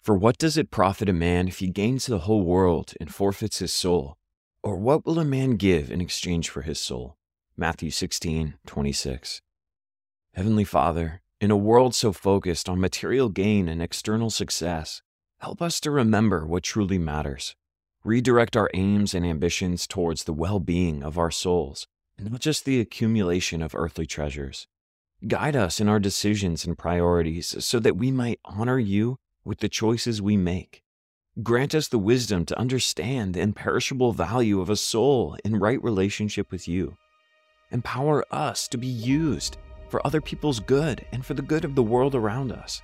For what does it profit a man if he gains the whole world and forfeits his soul? Or what will a man give in exchange for his soul? Matthew 16, 26. Heavenly Father, in a world so focused on material gain and external success, help us to remember what truly matters. Redirect our aims and ambitions towards the well being of our souls, and not just the accumulation of earthly treasures. Guide us in our decisions and priorities so that we might honor you with the choices we make. Grant us the wisdom to understand the imperishable value of a soul in right relationship with you. Empower us to be used for other people's good and for the good of the world around us.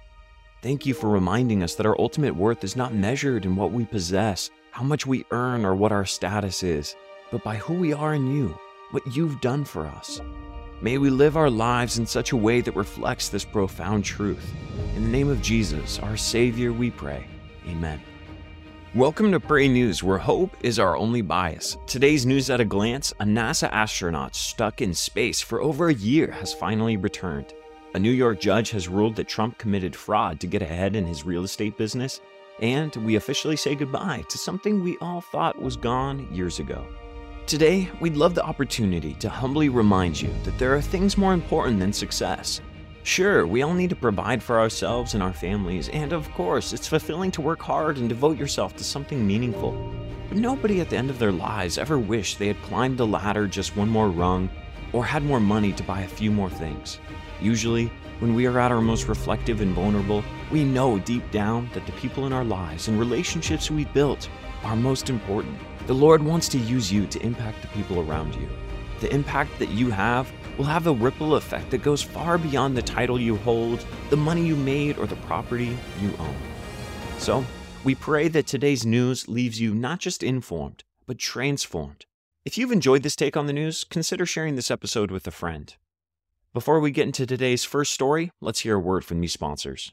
Thank you for reminding us that our ultimate worth is not measured in what we possess, how much we earn, or what our status is, but by who we are in you, what you've done for us. May we live our lives in such a way that reflects this profound truth. In the name of Jesus, our Savior, we pray. Amen. Welcome to Pray News, where hope is our only bias. Today's news at a glance a NASA astronaut stuck in space for over a year has finally returned. A New York judge has ruled that Trump committed fraud to get ahead in his real estate business, and we officially say goodbye to something we all thought was gone years ago. Today, we'd love the opportunity to humbly remind you that there are things more important than success. Sure, we all need to provide for ourselves and our families, and of course, it's fulfilling to work hard and devote yourself to something meaningful. But nobody at the end of their lives ever wished they had climbed the ladder just one more rung or had more money to buy a few more things. Usually, when we are at our most reflective and vulnerable, we know deep down that the people in our lives and relationships we've built are most important. The Lord wants to use you to impact the people around you. The impact that you have will have a ripple effect that goes far beyond the title you hold, the money you made, or the property you own. So, we pray that today's news leaves you not just informed, but transformed. If you've enjoyed this take on the news, consider sharing this episode with a friend. Before we get into today's first story, let's hear a word from these sponsors.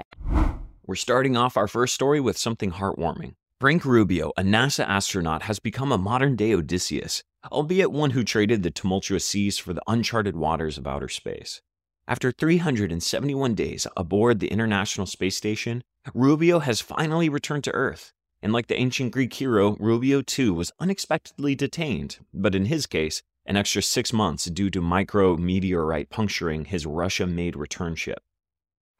We're starting off our first story with something heartwarming. Frank Rubio, a NASA astronaut, has become a modern day Odysseus, albeit one who traded the tumultuous seas for the uncharted waters of outer space. After 371 days aboard the International Space Station, Rubio has finally returned to Earth. And like the ancient Greek hero, Rubio too was unexpectedly detained, but in his case, an extra six months due to micrometeorite puncturing his Russia made return ship.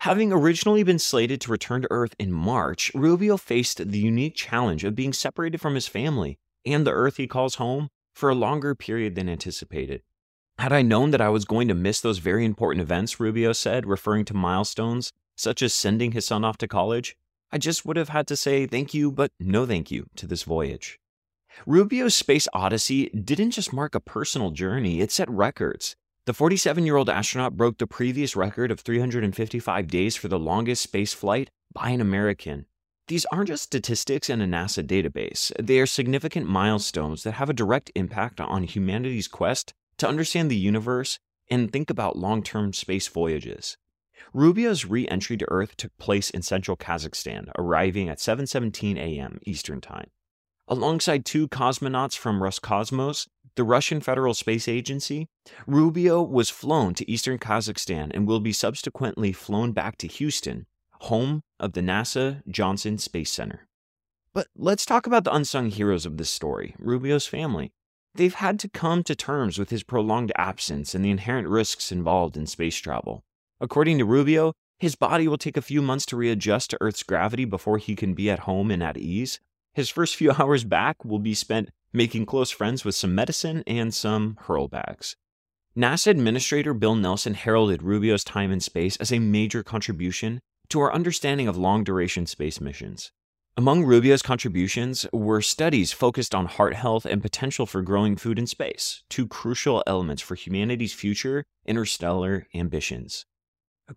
Having originally been slated to return to Earth in March, Rubio faced the unique challenge of being separated from his family and the Earth he calls home for a longer period than anticipated. Had I known that I was going to miss those very important events, Rubio said, referring to milestones such as sending his son off to college, I just would have had to say thank you, but no thank you to this voyage. Rubio's space odyssey didn't just mark a personal journey, it set records. The 47 year old astronaut broke the previous record of 355 days for the longest space flight by an American. These aren't just statistics in a NASA database, they are significant milestones that have a direct impact on humanity's quest to understand the universe and think about long term space voyages. Rubio's re-entry to Earth took place in central Kazakhstan, arriving at 7:17 a.m. Eastern Time. Alongside two cosmonauts from Roscosmos, the Russian Federal Space Agency, Rubio was flown to eastern Kazakhstan and will be subsequently flown back to Houston, home of the NASA Johnson Space Center. But let's talk about the unsung heroes of this story Rubio's family. They've had to come to terms with his prolonged absence and the inherent risks involved in space travel. According to Rubio, his body will take a few months to readjust to Earth's gravity before he can be at home and at ease. His first few hours back will be spent making close friends with some medicine and some hurl bags. NASA Administrator Bill Nelson heralded Rubio's time in space as a major contribution to our understanding of long duration space missions. Among Rubio's contributions were studies focused on heart health and potential for growing food in space, two crucial elements for humanity's future interstellar ambitions.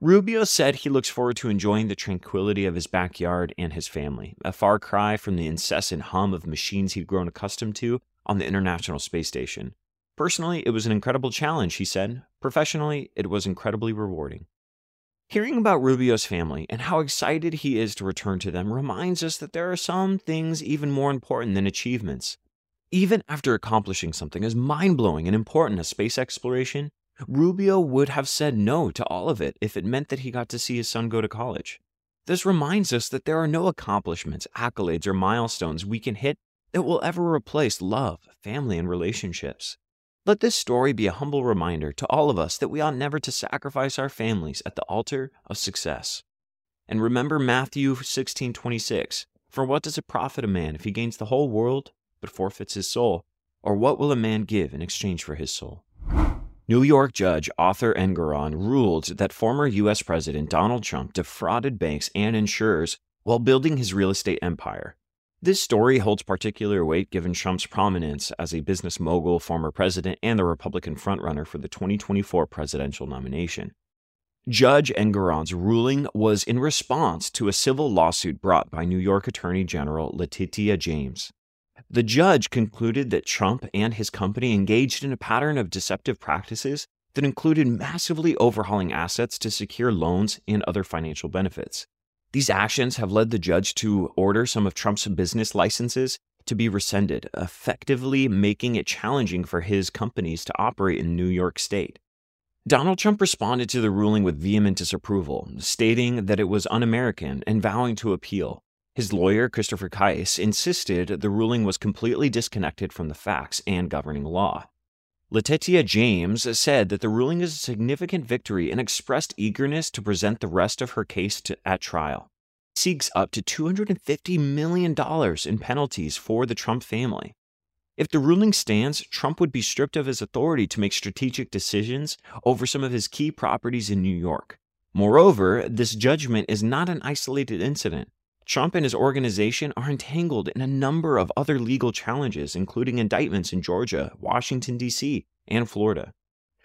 Rubio said he looks forward to enjoying the tranquility of his backyard and his family, a far cry from the incessant hum of machines he'd grown accustomed to on the International Space Station. Personally, it was an incredible challenge, he said. Professionally, it was incredibly rewarding. Hearing about Rubio's family and how excited he is to return to them reminds us that there are some things even more important than achievements. Even after accomplishing something as mind blowing and important as space exploration, Rubio would have said no to all of it if it meant that he got to see his son go to college. This reminds us that there are no accomplishments, accolades, or milestones we can hit that will ever replace love, family, and relationships. Let this story be a humble reminder to all of us that we ought never to sacrifice our families at the altar of success. And remember Matthew 16:26, for what does it profit a man if he gains the whole world but forfeits his soul? Or what will a man give in exchange for his soul? New York judge Arthur Engoron ruled that former U.S. President Donald Trump defrauded banks and insurers while building his real estate empire. This story holds particular weight given Trump's prominence as a business mogul, former president, and the Republican frontrunner for the 2024 presidential nomination. Judge Engoron's ruling was in response to a civil lawsuit brought by New York Attorney General Letitia James. The judge concluded that Trump and his company engaged in a pattern of deceptive practices that included massively overhauling assets to secure loans and other financial benefits. These actions have led the judge to order some of Trump's business licenses to be rescinded, effectively making it challenging for his companies to operate in New York State. Donald Trump responded to the ruling with vehement disapproval, stating that it was un American and vowing to appeal. His lawyer, Christopher Kise, insisted the ruling was completely disconnected from the facts and governing law. Letitia James said that the ruling is a significant victory and expressed eagerness to present the rest of her case to, at trial. Seeks up to $250 million in penalties for the Trump family. If the ruling stands, Trump would be stripped of his authority to make strategic decisions over some of his key properties in New York. Moreover, this judgment is not an isolated incident. Trump and his organization are entangled in a number of other legal challenges, including indictments in Georgia, Washington, D.C., and Florida.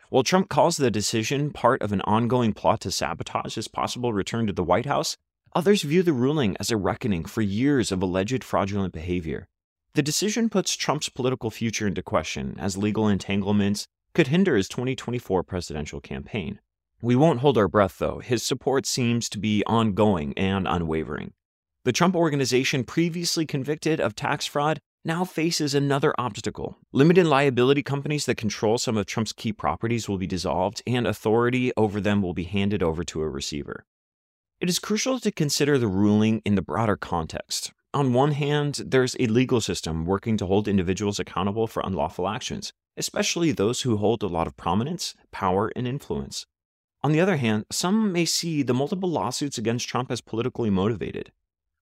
While Trump calls the decision part of an ongoing plot to sabotage his possible return to the White House, others view the ruling as a reckoning for years of alleged fraudulent behavior. The decision puts Trump's political future into question, as legal entanglements could hinder his 2024 presidential campaign. We won't hold our breath, though. His support seems to be ongoing and unwavering. The Trump organization, previously convicted of tax fraud, now faces another obstacle. Limited liability companies that control some of Trump's key properties will be dissolved, and authority over them will be handed over to a receiver. It is crucial to consider the ruling in the broader context. On one hand, there's a legal system working to hold individuals accountable for unlawful actions, especially those who hold a lot of prominence, power, and influence. On the other hand, some may see the multiple lawsuits against Trump as politically motivated.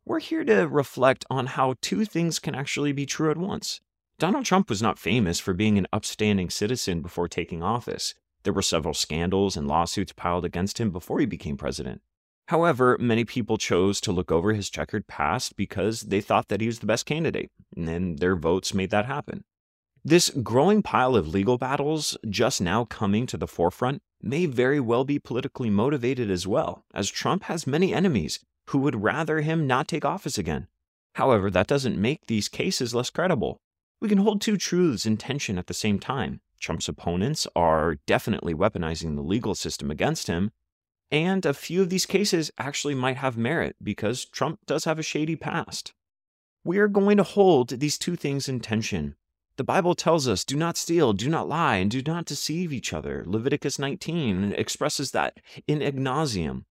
We're here to reflect on how two things can actually be true at once. Donald Trump was not famous for being an upstanding citizen before taking office. There were several scandals and lawsuits piled against him before he became president. However, many people chose to look over his checkered past because they thought that he was the best candidate, and their votes made that happen. This growing pile of legal battles just now coming to the forefront may very well be politically motivated as well, as Trump has many enemies who would rather him not take office again. However, that doesn't make these cases less credible. We can hold two truths in tension at the same time. Trump's opponents are definitely weaponizing the legal system against him, And a few of these cases actually might have merit because Trump does have a shady past. We are going to hold these two things in tension. The Bible tells us do not steal, do not lie, and do not deceive each other. Leviticus 19 expresses that in ignasium.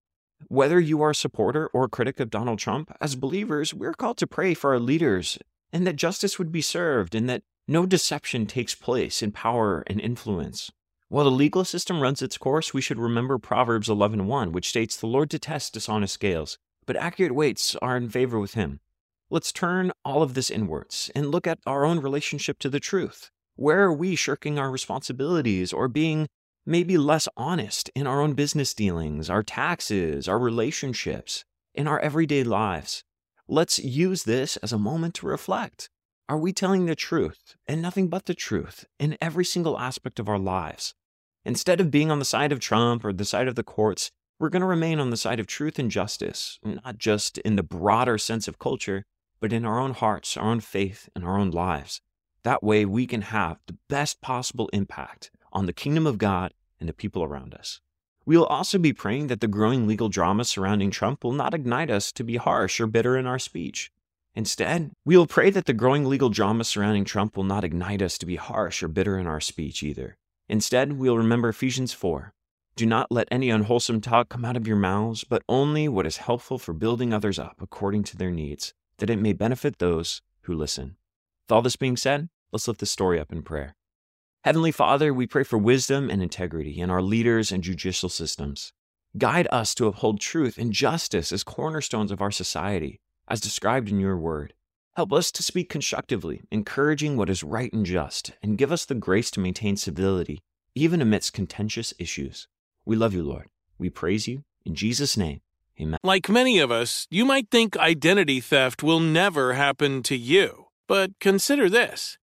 Whether you are a supporter or a critic of Donald Trump, as believers, we're called to pray for our leaders and that justice would be served and that no deception takes place in power and influence. While the legal system runs its course, we should remember Proverbs 11:1, which states, "The Lord detests dishonest scales, but accurate weights are in favor with him." Let's turn all of this inwards and look at our own relationship to the truth. Where are we shirking our responsibilities or being maybe less honest in our own business dealings, our taxes, our relationships, in our everyday lives? Let's use this as a moment to reflect. Are we telling the truth and nothing but the truth in every single aspect of our lives? Instead of being on the side of Trump or the side of the courts, we're going to remain on the side of truth and justice, not just in the broader sense of culture, but in our own hearts, our own faith, and our own lives. That way, we can have the best possible impact on the kingdom of God and the people around us. We will also be praying that the growing legal drama surrounding Trump will not ignite us to be harsh or bitter in our speech. Instead, we will pray that the growing legal drama surrounding Trump will not ignite us to be harsh or bitter in our speech either. Instead, we'll remember Ephesians 4. Do not let any unwholesome talk come out of your mouths, but only what is helpful for building others up according to their needs, that it may benefit those who listen. With all this being said, let's lift the story up in prayer. Heavenly Father, we pray for wisdom and integrity in our leaders and judicial systems. Guide us to uphold truth and justice as cornerstones of our society as described in your word. Help us to speak constructively, encouraging what is right and just, and give us the grace to maintain civility, even amidst contentious issues. We love you, Lord. We praise you. In Jesus' name, amen. Like many of us, you might think identity theft will never happen to you. But consider this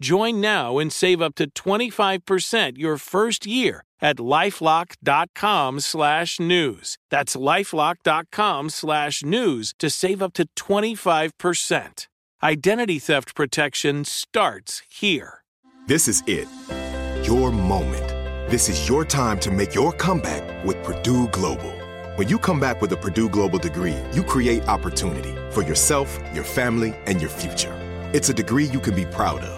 Join now and save up to 25% your first year at lifelock.com slash news. That's lifelock.com slash news to save up to 25%. Identity theft protection starts here. This is it. Your moment. This is your time to make your comeback with Purdue Global. When you come back with a Purdue Global degree, you create opportunity for yourself, your family, and your future. It's a degree you can be proud of,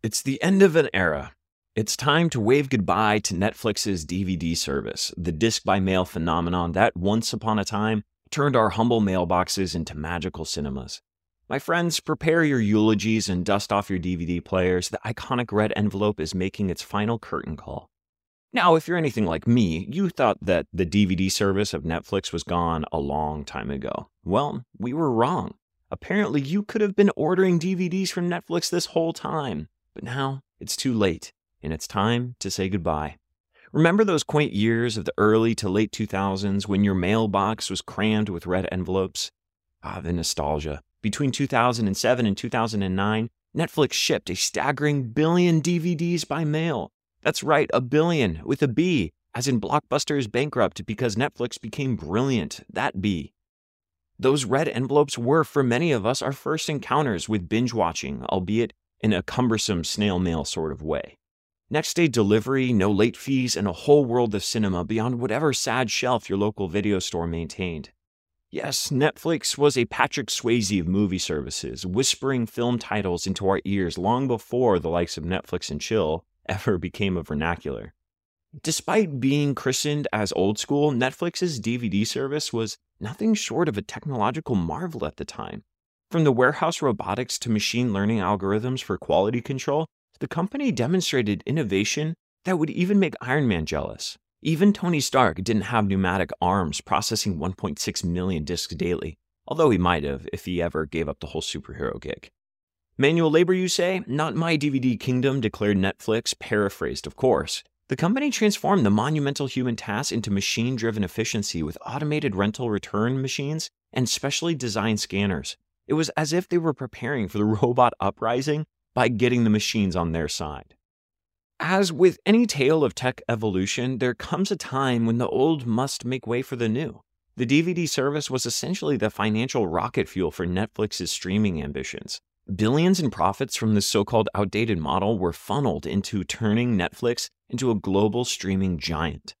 It's the end of an era. It's time to wave goodbye to Netflix's DVD service, the disc by mail phenomenon that once upon a time turned our humble mailboxes into magical cinemas. My friends, prepare your eulogies and dust off your DVD players. The iconic red envelope is making its final curtain call. Now, if you're anything like me, you thought that the DVD service of Netflix was gone a long time ago. Well, we were wrong. Apparently, you could have been ordering DVDs from Netflix this whole time, but now it's too late, and it's time to say goodbye. Remember those quaint years of the early to late 2000s when your mailbox was crammed with red envelopes? Ah, the nostalgia. Between 2007 and 2009, Netflix shipped a staggering billion DVDs by mail. That's right, a billion with a B, as in Blockbuster is bankrupt because Netflix became brilliant. That B. Those red envelopes were, for many of us, our first encounters with binge watching, albeit in a cumbersome snail mail sort of way. Next day delivery, no late fees, and a whole world of cinema beyond whatever sad shelf your local video store maintained. Yes, Netflix was a Patrick Swayze of movie services, whispering film titles into our ears long before the likes of Netflix and Chill ever became a vernacular. Despite being christened as old school, Netflix's DVD service was nothing short of a technological marvel at the time. From the warehouse robotics to machine learning algorithms for quality control, the company demonstrated innovation that would even make Iron Man jealous. Even Tony Stark didn't have pneumatic arms processing 1.6 million discs daily, although he might have if he ever gave up the whole superhero gig. Manual labor, you say? Not my DVD kingdom, declared Netflix, paraphrased, of course. The company transformed the monumental human task into machine driven efficiency with automated rental return machines and specially designed scanners. It was as if they were preparing for the robot uprising by getting the machines on their side. As with any tale of tech evolution, there comes a time when the old must make way for the new. The DVD service was essentially the financial rocket fuel for Netflix's streaming ambitions. Billions in profits from this so called outdated model were funneled into turning Netflix into a global streaming giant.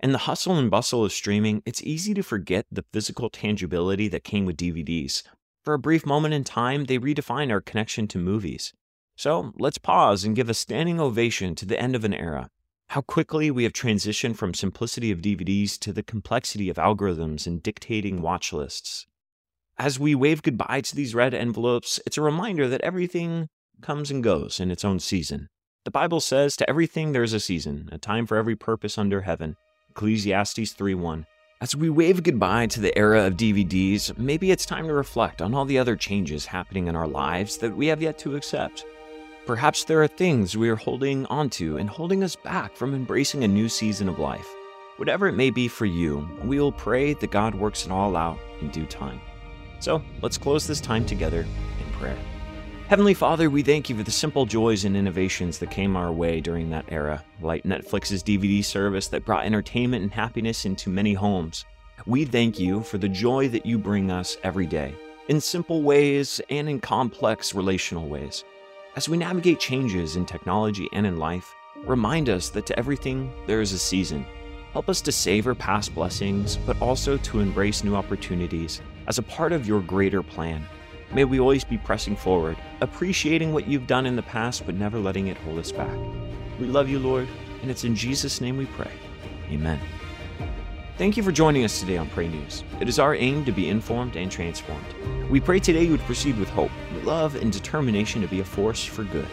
In the hustle and bustle of streaming, it's easy to forget the physical tangibility that came with DVDs. For a brief moment in time, they redefine our connection to movies. So let's pause and give a standing ovation to the end of an era. How quickly we have transitioned from simplicity of DVDs to the complexity of algorithms and dictating watch lists. As we wave goodbye to these red envelopes, it's a reminder that everything comes and goes in its own season. The Bible says, To everything there is a season, a time for every purpose under heaven. Ecclesiastes 3:1. As we wave goodbye to the era of DVDs, maybe it's time to reflect on all the other changes happening in our lives that we have yet to accept. Perhaps there are things we are holding onto and holding us back from embracing a new season of life. Whatever it may be for you, we will pray that God works it all out in due time. So let's close this time together in prayer. Heavenly Father, we thank you for the simple joys and innovations that came our way during that era, like Netflix's DVD service that brought entertainment and happiness into many homes. We thank you for the joy that you bring us every day, in simple ways and in complex relational ways. As we navigate changes in technology and in life, remind us that to everything there is a season. Help us to savor past blessings, but also to embrace new opportunities as a part of your greater plan. May we always be pressing forward, appreciating what you've done in the past, but never letting it hold us back. We love you, Lord, and it's in Jesus' name we pray. Amen. Thank you for joining us today on Pray News. It is our aim to be informed and transformed. We pray today you would proceed with hope, love, and determination to be a force for good.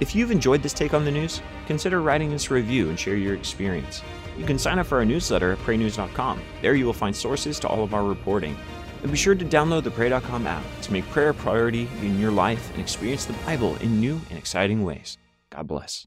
If you've enjoyed this take on the news, consider writing us a review and share your experience. You can sign up for our newsletter at praynews.com. There you will find sources to all of our reporting and be sure to download the Pray.com app to make prayer a priority in your life and experience the Bible in new and exciting ways. God bless.